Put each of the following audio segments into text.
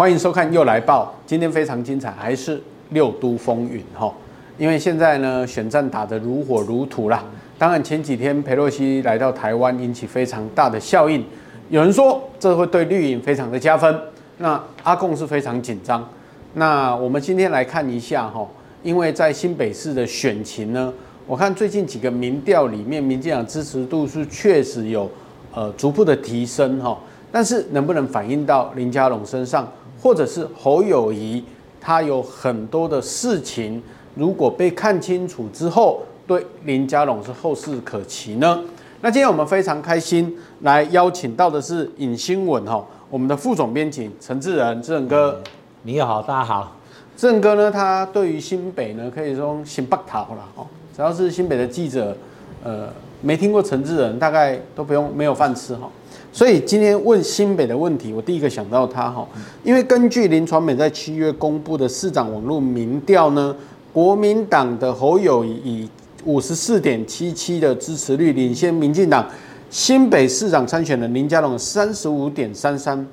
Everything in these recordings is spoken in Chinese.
欢迎收看《又来报》，今天非常精彩，还是六都风云哈。因为现在呢，选战打得如火如荼啦。当然前几天裴洛西来到台湾，引起非常大的效应。有人说这会对绿营非常的加分。那阿共是非常紧张。那我们今天来看一下哈，因为在新北市的选情呢，我看最近几个民调里面，民进党支持度是确实有呃逐步的提升哈。但是能不能反映到林佳龙身上，或者是侯友谊，他有很多的事情，如果被看清楚之后，对林佳龙是后事可期呢？那今天我们非常开心来邀请到的是尹新闻哈，我们的副总编辑陈志仁，志仁哥，你好，大家好。志仁哥呢，他对于新北呢，可以说新北头了哦，只要是新北的记者，呃，没听过陈志仁，大概都不用没有饭吃哈。所以今天问新北的问题，我第一个想到他哈，因为根据林传美在七月公布的市长网络民调呢，国民党的侯友宜以五十四点七七的支持率领先民进党新北市长参选的林佳龙三十五点三三，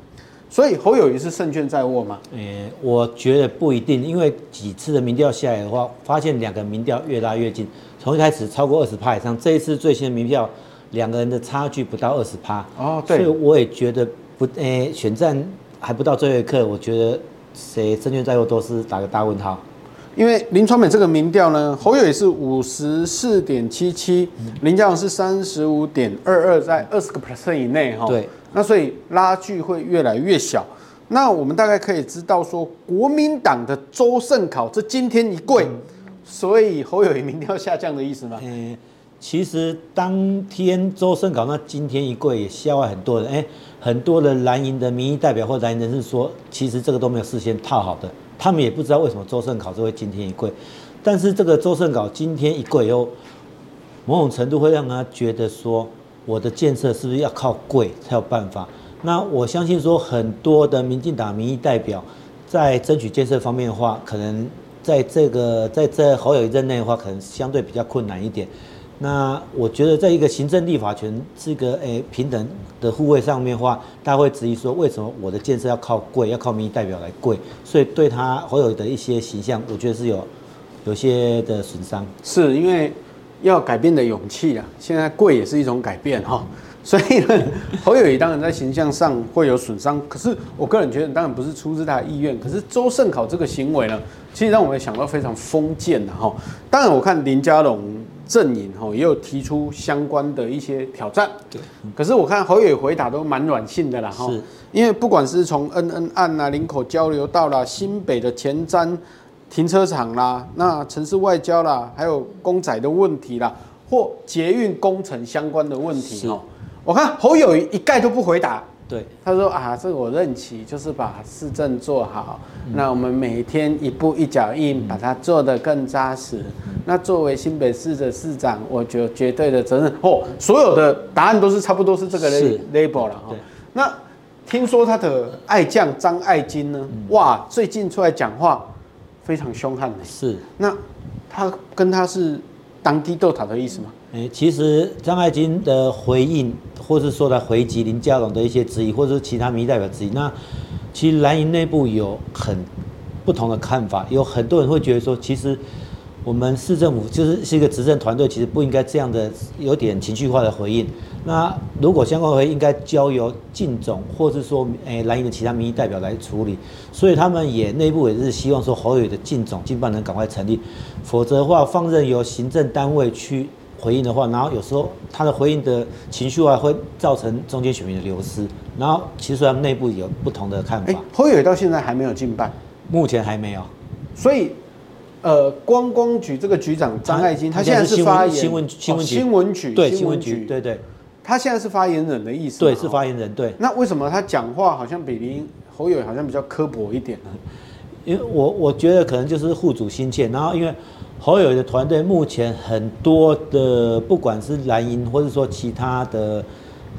所以侯友谊是胜券在握吗？诶，我觉得不一定，因为几次的民调下来的话，发现两个民调越拉越近，从一开始超过二十趴以上，这一次最新的民调。两个人的差距不到二十趴哦，对，所以我也觉得不，诶，选战还不到最后一刻，我觉得谁胜券在握都是打个大问号。因为林传美这个民调呢，侯友也是五十四点七七，林佳龙是三十五点二二，在二十个 percent 以内哈。对，那所以拉距会越来越小。那我们大概可以知道说，国民党的周盛考这今天一跪，嗯、所以侯友宜民调下降的意思吗？嗯其实当天周胜考那今天一跪也吓坏很多人，哎，很多的蓝营的民意代表或蓝营人士说，其实这个都没有事先套好的，他们也不知道为什么周胜考就会今天一跪。但是这个周胜考今天一跪以后，某种程度会让他觉得说，我的建设是不是要靠跪才有办法？那我相信说，很多的民进党民意代表在争取建设方面的话，可能在这个在这侯友宜任内的话，可能相对比较困难一点。那我觉得，在一个行政立法权这个诶、欸、平等的护卫上面的话，大家会质疑说，为什么我的建设要靠贵，要靠民意代表来贵？所以对他侯友的一些形象，我觉得是有有些的损伤。是因为要改变的勇气啊，现在贵也是一种改变哈。所以呢，侯友宜当然在形象上会有损伤。可是我个人觉得，当然不是出自他的意愿。可是周盛考这个行为呢，其实让我们想到非常封建的哈。当然，我看林佳龙。阵营哈也有提出相关的一些挑战，对。可是我看侯友回答都蛮软性的啦哈，因为不管是从恩恩案啊、林口交流到了、新北的前瞻停车场啦、那城市外交啦，还有公仔的问题啦，或捷运工程相关的问题哦，我看侯友一概都不回答。对，他说啊，这个我任期就是把市政做好，嗯、那我们每天一步一脚印，把它做得更扎实。嗯、那作为新北市的市长，我就绝对的责任。哦，所有的答案都是差不多是这个 label 了哈。那听说他的爱将张爱金呢，嗯、哇，最近出来讲话非常凶悍的。是，那他跟他是当地斗塔的意思吗？哎，其实张爱金的回应，或是说来回击林佳龙的一些质疑，或者是其他民意代表质疑，那其实蓝营内部有很不同的看法，有很多人会觉得说，其实我们市政府就是是一个执政团队，其实不应该这样的有点情绪化的回应。那如果相关回应应该交由靳总，或是说诶蓝营的其他民意代表来处理，所以他们也内部也是希望说侯友的靳总经办能赶快成立，否则的话放任由行政单位去。回应的话，然后有时候他的回应的情绪啊，会造成中间选民的流失。然后其实他们内部有不同的看法。侯友宜到现在还没有进办，目前还没有。所以，呃，观光局这个局长张爱金，他现在是发言新闻新闻新闻局对新闻局对对，他现在是发言人的意思。对，是发言人。对。那为什么他讲话好像比林侯友好像比较刻薄一点呢？因为我我觉得可能就是护主心切，然后因为。侯友的团队目前很多的，不管是蓝营或者说其他的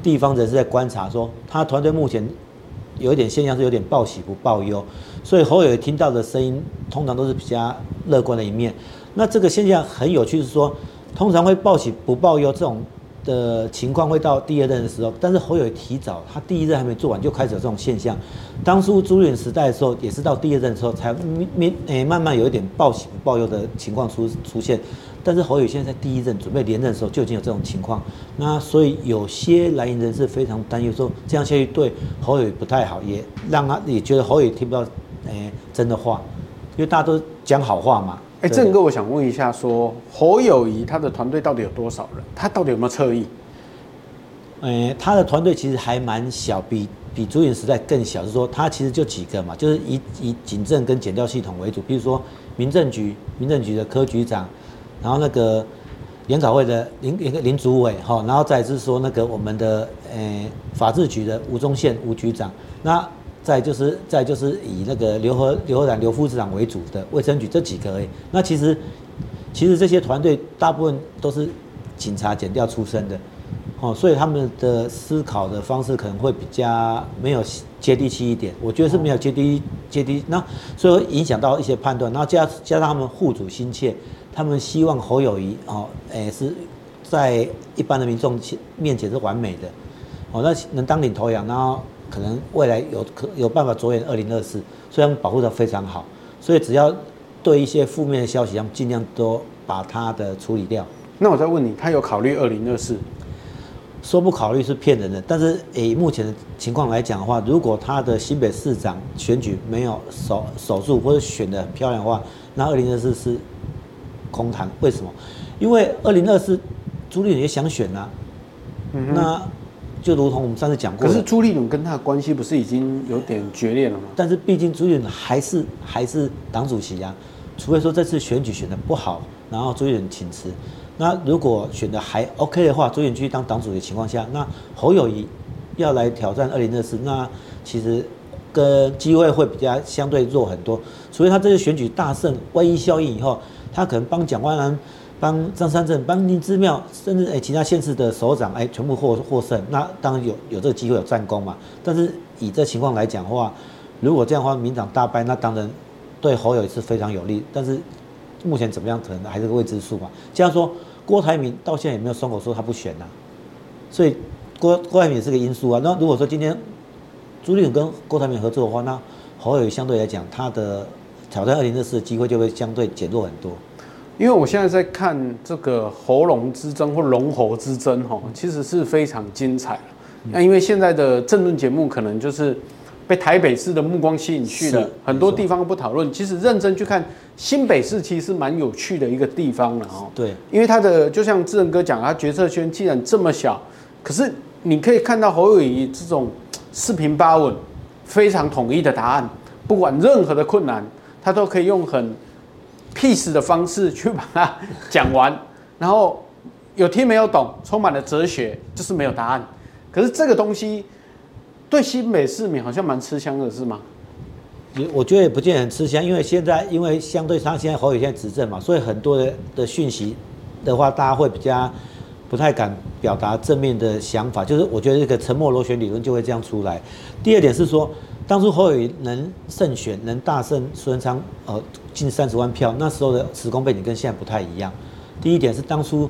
地方人士在观察说，他团队目前有一点现象是有点报喜不报忧，所以侯友听到的声音通常都是比较乐观的一面。那这个现象很有趣，是说通常会报喜不报忧这种的情况会到第二任的时候，但是侯友提早，他第一任还没做完就开始有这种现象。当初朱立伦时代的时候，也是到第二任的时候才慢诶慢慢有一点报喜不报忧的情况出出现。但是侯友现在在第一任准备连任的时候就已经有这种情况，那所以有些蓝营人士非常担忧说这样下去对侯友不太好，也让他也觉得侯友听不到诶真的话，因为大家都讲好话嘛。哎，正哥，我想问一下说，说侯友谊他的团队到底有多少人？他到底有没有侧翼？诶，他的团队其实还蛮小，比比朱立伦时代更小。就是说，他其实就几个嘛，就是以以警政跟检调系统为主，比如说民政局、民政局的科局长，然后那个研讨会的林林林主委哈，然后再就是说那个我们的诶法制局的吴宗宪吴局长，那。再就是，再就是以那个刘和刘和然刘副市长为主的卫生局这几个而已。那其实，其实这些团队大部分都是警察减掉出身的，哦，所以他们的思考的方式可能会比较没有接地气一点。我觉得是没有接地接地，那所以影响到一些判断。然后加加上他们护主心切，他们希望侯友谊哦，诶是在一般的民众面前是完美的，哦，那能当领头羊，然后。可能未来有可有办法着眼二零二四，所以他们保护得非常好，所以只要对一些负面的消息，他们尽量都把它的处理掉。那我再问你，他有考虑二零二四？说不考虑是骗人的，但是以目前的情况来讲的话，如果他的新北市长选举没有守守住或者选的很漂亮的话，那二零二四是空谈。为什么？因为二零二四朱立伦也想选啊，嗯、那。就如同我们上次讲过，可是朱立伦跟他的关系不是已经有点决裂了吗？但是毕竟朱立伦还是还是党主席啊，除非说这次选举选的不好，然后朱立伦请辞。那如果选的还 OK 的话，朱立伦继续当党主席的情况下，那侯友宜要来挑战二零二四，那其实跟机会会比较相对弱很多。除非他这次选举大胜，万一效应以后，他可能帮蒋万安。帮张三镇、帮林之妙，甚至诶其他县市的首长诶全部获获胜，那当然有有这个机会有战功嘛。但是以这情况来讲的话，如果这样的话，民党大败，那当然对侯友是非常有利。但是目前怎么样，可能还是个未知数嘛。这样说，郭台铭到现在也没有松口说他不选呐、所以郭郭台铭是个因素啊。那如果说今天朱立伦跟郭台铭合作的话，那侯友相对来讲，他的挑战二零二四的机会就会相对减弱很多。因为我现在在看这个喉咙之争或龙喉之争，哈，其实是非常精彩。那因为现在的政论节目可能就是被台北市的目光吸引去了，很多地方不讨论。其实认真去看新北市，其实是蛮有趣的一个地方了，哈。对，因为他的就像志仁哥讲，他决策圈既然这么小，可是你可以看到侯友谊这种四平八稳、非常统一的答案，不管任何的困难，他都可以用很。Peace 的方式去把它讲完，然后有听没有懂，充满了哲学，就是没有答案。可是这个东西对新美市民好像蛮吃香的，是吗？我觉得也不见得很吃香，因为现在因为相对他现在侯友现在执政嘛，所以很多的的讯息的话，大家会比较不太敢表达正面的想法。就是我觉得这个沉默螺旋理论就会这样出来。第二点是说。当初侯友能胜选，能大胜苏贞昌，呃，近三十万票，那时候的时空背景跟现在不太一样。第一点是当初，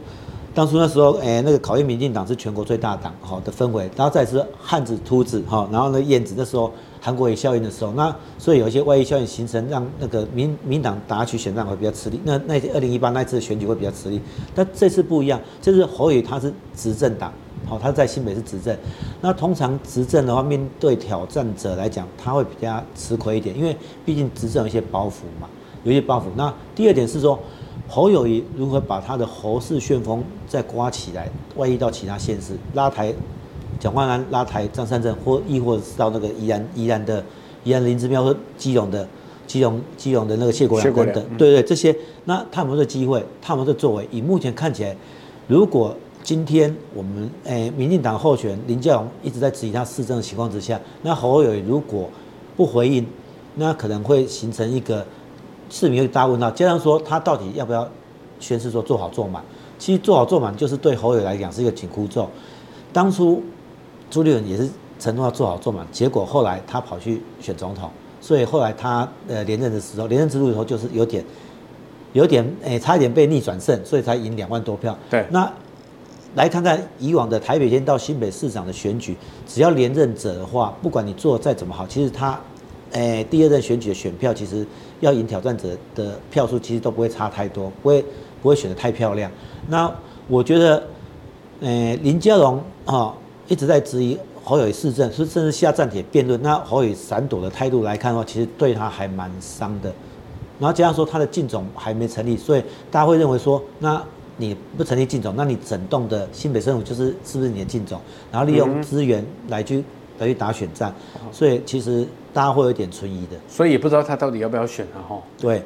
当初那时候，哎，那个考验民进党是全国最大党，好的氛围，然后再是汉子秃子，哈，然后呢燕子那时候韩国瑜效应的时候，那所以有一些外溢效应形成，让那个民民党打取选战会比较吃力。那那二零一八那次选举会比较吃力，但这次不一样，这次侯友他是执政党。好，他在新北市执政，那通常执政的话，面对挑战者来讲，他会比较吃亏一点，因为毕竟执政有一些包袱嘛，有一些包袱。那第二点是说，侯友谊如何把他的侯氏旋风再刮起来，外溢到其他县市，拉抬蒋万安，拉抬张善政，或亦或者是到那个宜兰宜兰的宜兰林之妙和基隆的基隆基隆的那个谢国梁等等，对对，这些，那他们的机会，他们的作为，以目前看起来，如果。今天我们诶、欸，民进党候选林佳龙一直在质疑他市政的情况之下，那侯友宜如果不回应，那可能会形成一个市民会大问号。加上说他到底要不要宣誓说做好做满？其实做好做满就是对侯友宜来讲是一个紧箍咒。当初朱立伦也是承诺要做好做满，结果后来他跑去选总统，所以后来他呃连任的时候，连任之路以后就是有点有点诶、欸，差一点被逆转胜，所以才赢两万多票。对，那。来看看以往的台北县到新北市长的选举，只要连任者的话，不管你做再怎么好，其实他，诶、第二任选举的选票其实要赢挑战者的票数，其实都不会差太多，不会不会选得太漂亮。那我觉得，诶、林佳龙啊一直在质疑侯友宜市政，甚至下战帖辩论。那侯友宜闪躲的态度来看的话，其实对他还蛮伤的。然后加上说他的竞总还没成立，所以大家会认为说那。你不成立竞总，那你整栋的新北市政府就是是不是你的竞总？然后利用资源来去来去打选战，所以其实大家会有点存疑的。所以也不知道他到底要不要选啊？哈，对，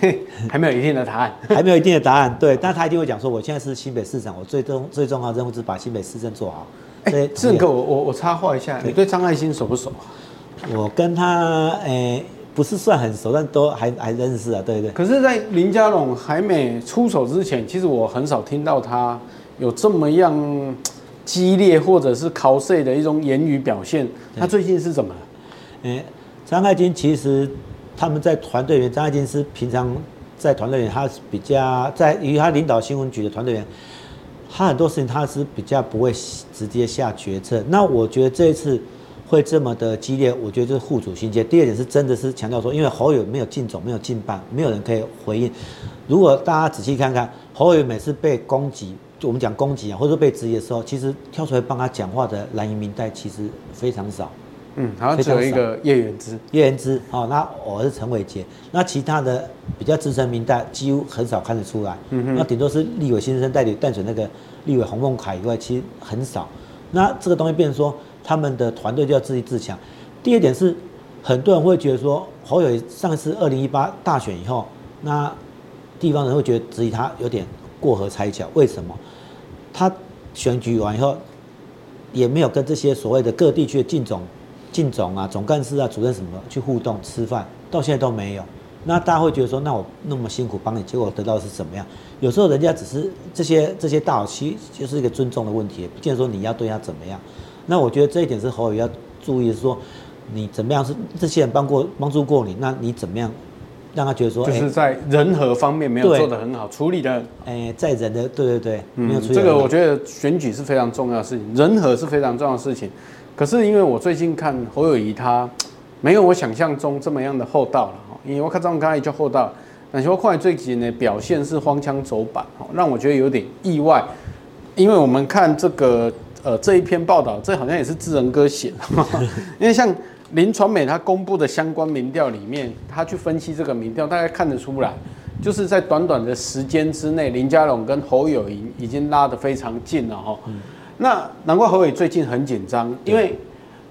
还没有一定的答案，还没有一定的答案。对，但他一定会讲说，我现在是新北市长，我最重最重要的任务是把新北市政做好。哎，这个我我我插话一下，你对张爱新熟不熟啊？我跟他诶。欸不是算很熟，但都还还认识啊，对对。可是，在林家龙还没出手之前，其实我很少听到他有这么样激烈或者是 cos 的一种言语表现。他最近是怎么了？诶，张爱金其实他们在团队里面，张爱金是平常在团队里面，他是比较在于他领导新闻局的团队里面，他很多事情他是比较不会直接下决策。那我觉得这一次。会这么的激烈，我觉得就是护主心切。第二点是真的是强调说，因为侯友没有进总，没有进办，没有人可以回应。如果大家仔细看看，侯友每次被攻击，就我们讲攻击啊，或者说被质疑的时候，其实跳出来帮他讲话的蓝营民代其实非常少。嗯，好像只有一个叶元之，叶元之，哦，那我是陈伟杰，那其他的比较资深民代几乎很少看得出来。嗯哼，那顶多是立委新生代理淡水那个立委洪孟凯以外，其实很少。那这个东西变成说。他们的团队就要自立自强。第二点是，很多人会觉得说，侯友宜上次二零一八大选以后，那地方人会觉得质疑他有点过河拆桥。为什么？他选举完以后，也没有跟这些所谓的各地区的进总、进总啊、总干事啊、主任什么去互动吃饭，到现在都没有。那大家会觉得说，那我那么辛苦帮你，结果得到是怎么样？有时候人家只是这些这些大佬，其实就是一个尊重的问题，不见得说你要对他怎么样。那我觉得这一点是侯友宜要注意的，是说你怎么样是这些人帮过帮助过你，那你怎么样让他觉得说，就是在人和方面没有做得很好，处理的，哎，在人的对对对，没有处理。这个我觉得选举是非常重要的事情，人和是非常重要的事情。可是因为我最近看侯友宜他没有我想象中这么样的厚道了哈，因为我看这种刚才就厚道，但是我看最近的表现是荒腔走板哈，让我觉得有点意外，因为我们看这个。呃，这一篇报道，这好像也是智仁哥写的，因为像林传美他公布的相关民调里面，他去分析这个民调，大概看得出来，就是在短短的时间之内，林佳龙跟侯友谊已经拉得非常近了哈。那难怪侯友宜最近很紧张，因为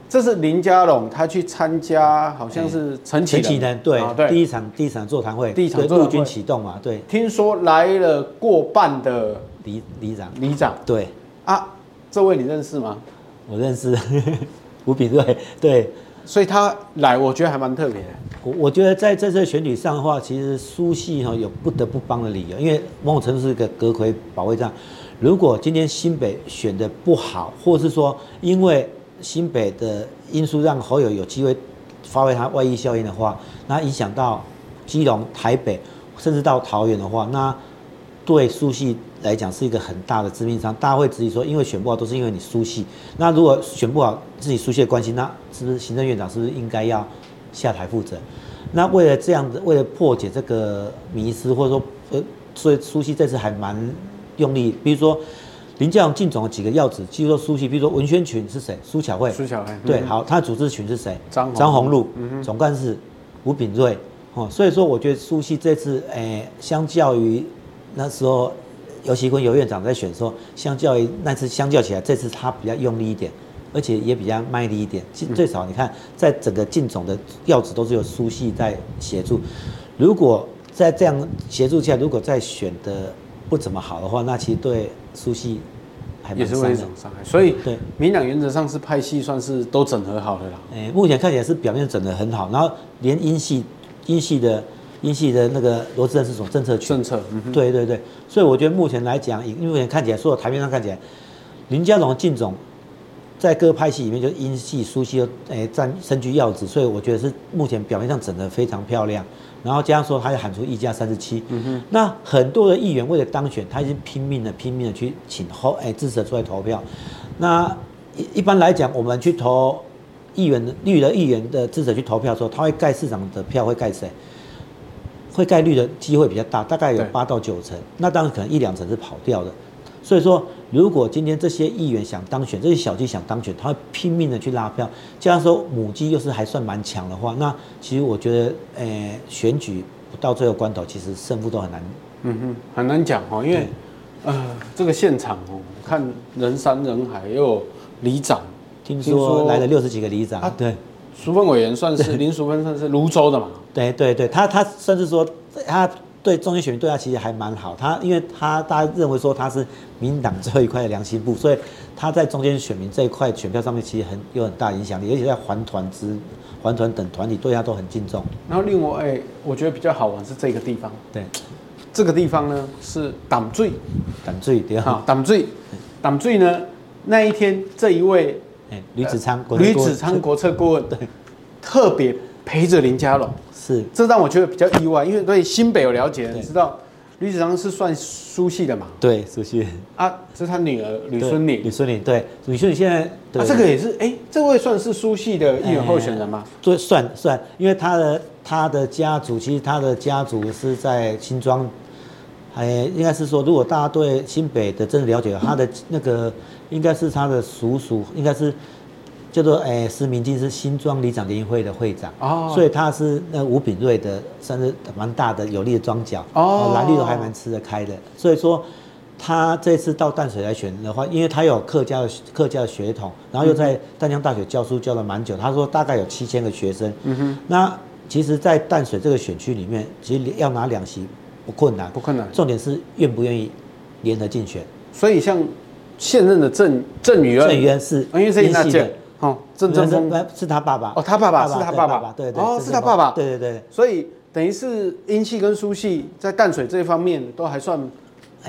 这是林佳龙他去参加，好像是陈启仁对对，第一场第一场座谈会，第一场陆军启动嘛，对，听说来了过半的里里长。里长，对。啊。这位你认识吗？我认识，吴秉叡。对，所以他来，我觉得还蛮特别。我我觉得在这次选举上的话，其实苏系哈有不得不帮的理由，因为某种程度是一个阁揆保卫战。如果今天新北选的不好，或是说因为新北的因素让侯友有机会发挥他外溢效应的话，那影响到基隆、台北，甚至到桃园的话，那对苏系。来讲是一个很大的致命伤，大家会质疑说，因为选不好都是因为你苏系。那如果选不好自己苏系的关系，那是不是行政院长是不是应该要下台负责？那为了这样子，为了破解这个迷失，或者说呃，所以苏系这次还蛮用力。比如说林佳龙进总的几个要职，譬如说苏系，比如说文宣群是谁？苏巧慧。苏巧慧。对，好，他的组织群是谁？张张宏禄。嗯哼。总干事吴炳瑞。哦，所以说我觉得苏系这次，哎，相较于那时候。尤其坤尤院长在选的时候，相较于那次相较起来，这次他比较用力一点，而且也比较卖力一点。最少你看，在整个进总的调子都是有苏系在协助。如果在这样协助下，如果再选的不怎么好的话，那其实对苏系还也是会一种伤害。所以，对民党原则上是派系算是都整合好的啦。诶，目前看起来是表面整得很好，然后连英系英系的。英系的那个罗智仁是从政策群，政策，嗯、对对对，所以我觉得目前来讲，因为目前看起来，所有台面上看起来，林佳龙进总在各派系里面，就英系、苏系都诶占身居要职，所以我觉得是目前表面上整的非常漂亮。然后加上说，他就喊出议价三十七，嗯哼，那很多的议员为了当选，他已经拼命的、拼命的去请后诶支持者出来投票。那一一般来讲，我们去投议员的绿的议员的支持者去投票的时候，他会盖市长的票，会盖谁？会概率的机会比较大，大概有八到九成。那当然可能一两成是跑掉的。所以说，如果今天这些议员想当选，这些小鸡想当选，他会拼命的去拉票。加上说母鸡又是还算蛮强的话，那其实我觉得，诶、呃，选举到最后关头，其实胜负都很难，嗯哼，很难讲哦。因为，呃，这个现场哦，看人山人海，又有里长，听说，听说来了六十几个里长，啊、对。淑芬委员算是林淑芬算是泸州的嘛？对对对，他他甚至说他对中间选民对他其实还蛮好，他因为他大家认为说他是民进党最后一块的良心部，所以他在中间选民这一块选票上面其实很有很大影响力，而且在环团之环团等团体对他都很敬重。然后另外哎，我觉得比较好玩是这个地方，对，这个地方呢是淡水，淡水对哈，淡水，淡水呢那一天这一位。哎，吕子昌，吕子昌国策顾问，对，特别陪着林佳龙，是，这让我觉得比较意外，因为对新北有了解，你知道吕子昌是算苏系的嘛？对，苏系。啊，这是他女儿吕孙女，吕孙女，对，吕孙女现在，啊，这个也是，哎，这位算是苏系的议员候选人吗？对，算算，因为他的他的家族，其实他的家族是在新庄，哎，应该是说，如果大家对新北的真的了解，他的那个。应该是他的叔叔，应该是叫做哎施明进，是新庄里长联谊会的会长。哦，所以他是那吴炳瑞的算是蛮大的有力的庄脚。哦，蓝绿都还蛮吃得开的，所以说他这次到淡水来选的话，因为他有客家的客家的血统，然后又在淡江大学教书教了蛮久，他说大概有七千个学生，嗯哼，那其实，在淡水这个选区里面，其实要拿两席不困难，不困难，重点是愿不愿意联合竞选，所以像。现任的郑郑宇恩，郑宇恩是，因为是英系的，哦，郑正峰。是他爸爸，哦，他爸爸是他爸爸，对对，哦，是他爸爸，对对对，所以等于是英系跟苏系在淡水这一方面都还算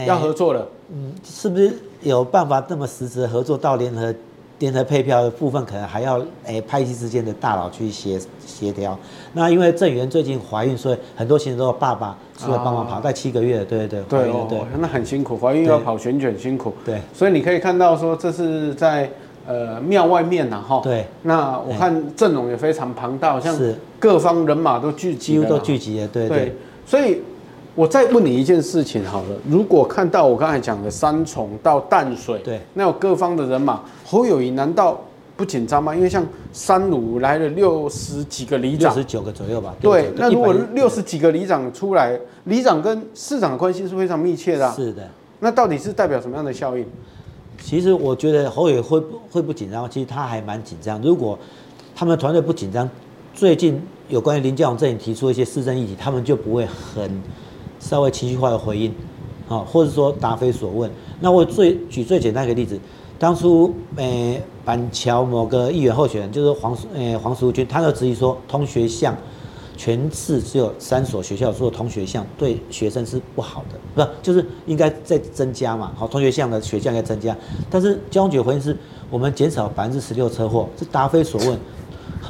要合作了，嗯，是不是有办法这么实质合作到联合？联合配票的部分可能还要诶派系之间的大佬去协协调。那因为郑源最近怀孕，所以很多行程都有爸爸出来帮忙跑，带七个月，对对对，对对，那很辛苦，怀孕要跑选举很辛苦。对，所以你可以看到说这是在呃庙外面呐哈。对。那我看阵容也非常庞大，好像各方人马都聚集，几乎都聚集了，对对。所以。我再问你一件事情好了，如果看到我刚才讲的三重到淡水，对，那有各方的人马，侯友宜难道不紧张吗？因为像三鲁来了六十几个里长，六十九个左右吧。对，那如果六十几个里长出来，里长跟市长的关系是非常密切的啊。是的。那到底是代表什么样的效应？其实我觉得侯友宜会会不紧张，其实他还蛮紧张。如果他们团队不紧张，最近有关于林佳龙阵营提出一些市政议题，他们就不会很。稍微情绪化的回应，啊，或者说答非所问。那我最举最简单一个例子，当初诶板桥某个议员候选人就是黄诶黄淑君，他就质疑说，通学巷全市只有三所学校做通学巷，对学生是不好的，不就是应该再增加嘛？好，通学巷的学校应该增加。但是交通局回应是，我们减少百分之十六车祸，是答非所问。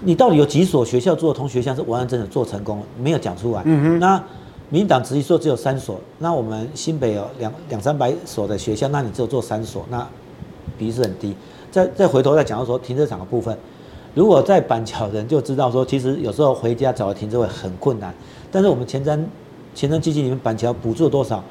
你到底有几所学校做通学巷是完完整整做成功了？没有讲出来。嗯哼，那。民进党执意说只有三所，那我们新北有两两三百所的学校，那你只有做三所，那比例是很低。再再回头再讲到说停车场的部分，如果在板桥人就知道说，其实有时候回家找个停车位很困难。但是我们前瞻前瞻基金里面板桥补助多少？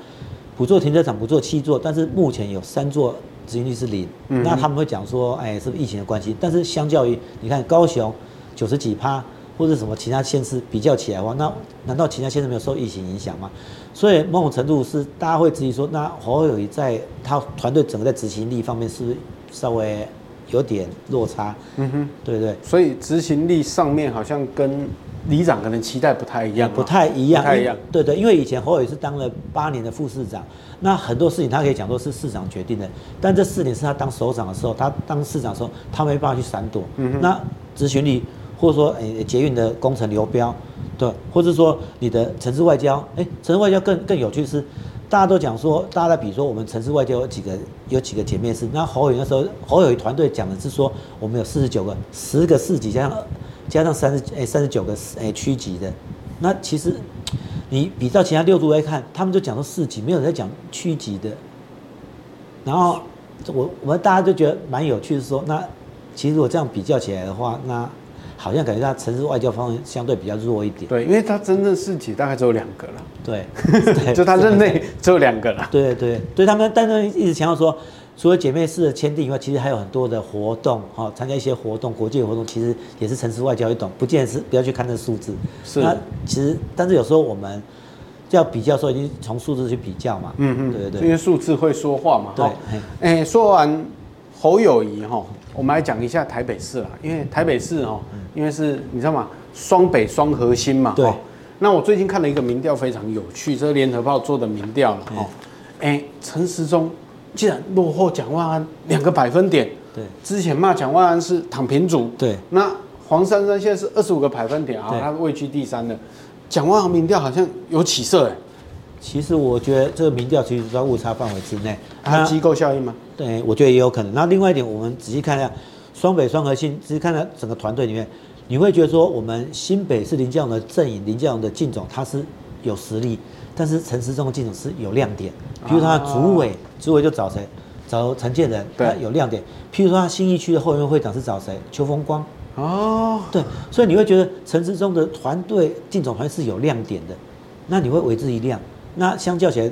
补助停车场补助七座，但是目前有三座执行率是零。那他们会讲说，哎，是不是疫情的关系？但是相较于你看高雄九十几趴。或者什么其他县市比较起来的话，那难道其他县市没有受疫情影响吗？所以某种程度是大家会质疑说，那侯友宜在他团队整个在执行力方面是不是稍微有点落差？嗯哼，对对。所以执行力上面好像跟里长可能期待不太一样，不太一样，不太一样。对对，因为以前侯友宜是当了八年的副市长，那很多事情他可以讲说是市长决定的，但这四年是他当首长的时候，他当市长的时候，他没办法去闪躲。嗯哼，那执行力。或者说，诶，捷运的工程流标，对，或者说你的城市外交，诶，城市外交更更有趣是，大家都讲说，大家在比如说我们城市外交有几个有几个姐妹是，那侯友那时候侯友团队讲的是说，我们有四十九个，十个市级加上加上三十哎三十九个哎区级的，那其实你比照其他六都来看，他们就讲说市级，没有人在讲区级的。然后我我们大家就觉得蛮有趣的说，那其实如果这样比较起来的话，那。好像感觉他城市外交方面相对比较弱一点。对，因为他真正市级大概只有两个了。对，就他任内只有两个了。对对对，他们但是一直强调说，除了姐妹市的签订以外，其实还有很多的活动，哈，参加一些活动，国际活动，其实也是城市外交一种，不见得是不要去看这个数字。是。那其实，但是有时候我们要比较的时候，一定从数字去比较嘛。嗯嗯。对对对。因为数字会说话嘛。对。哎，说完侯友谊哈。我们来讲一下台北市啦，因为台北市哦，因为是你知道吗？双北双核心嘛。对。那我最近看了一个民调，非常有趣，这是联合报做的民调了哦。哎，陈时中竟然落后蒋万安两个百分点。对。之前骂蒋万安是躺平族。对。那黄珊珊现在是二十五个百分点啊，他位居第三的。蒋万安民调好像有起色哎。其实我觉得这个民调其实在误差范围之内，它机构效应吗？对，我觉得也有可能。那另外一点，我们仔细看一下双北双核心，仔细看看整个团队里面，你会觉得说，我们新北是林佳龙的阵营，林佳龙的进总他是有实力，但是陈时中的进总是有亮点。比如他的主委，主委就找谁？找陈建仁，他有亮点。譬如说他新一区的后援会长是找谁？邱风光。哦，对，所以你会觉得陈时中的团队进总团是有亮点的，那你会为之一亮。那相较起来，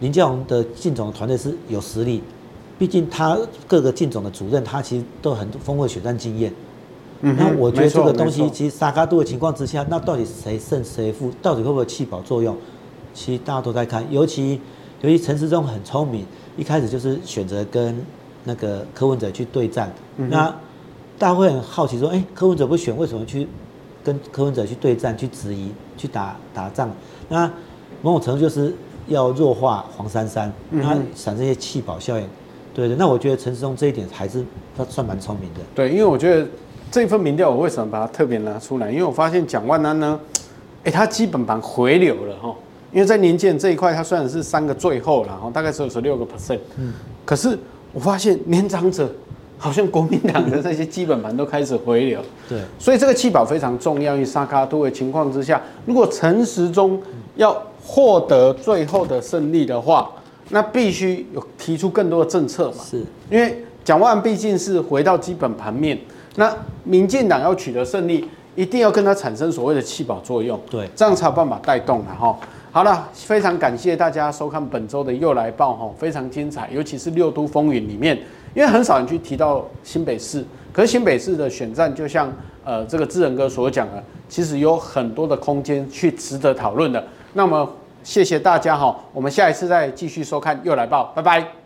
林佳龙的进总的团队是有实力，毕竟他各个进总的主任，他其实都很丰富的选战经验。嗯，那我觉得这个东西其实沙卡度的情况之下，那到底谁胜谁负，到底会不会弃保作用？其实大家都在看，尤其尤其陈时中很聪明，一开始就是选择跟那个柯文哲去对战。嗯、那大家会很好奇说，哎、欸，柯文哲不选，为什么去跟柯文哲去对战、去质疑、去打打仗？那某种程度就是要弱化黄珊珊，让它产生一些弃保效应。对的，那我觉得陈时中这一点还是他算蛮聪明的。对，因为我觉得这份民调，我为什么把它特别拿出来？因为我发现蒋万安呢，哎，他基本盘回流了哈。因为在年轻人这一块，他虽然是三个最后了哈，大概只有十六个 percent，嗯，可是我发现年长者好像国民党的这些基本盘都开始回流。对，所以这个弃保非常重要。因为沙卡都的情况之下，如果陈时中要获得最后的胜利的话，那必须有提出更多的政策嘛？是，因为蒋万安毕竟是回到基本盘面，那民进党要取得胜利，一定要跟他产生所谓的弃保作用，对，这样才有办法带动了哈。好了，非常感谢大家收看本周的又来报哈，非常精彩，尤其是六都风云里面，因为很少人去提到新北市，可是新北市的选战就像呃这个智仁哥所讲的，其实有很多的空间去值得讨论的。那么谢谢大家哈，我们下一次再继续收看《又来报》，拜拜。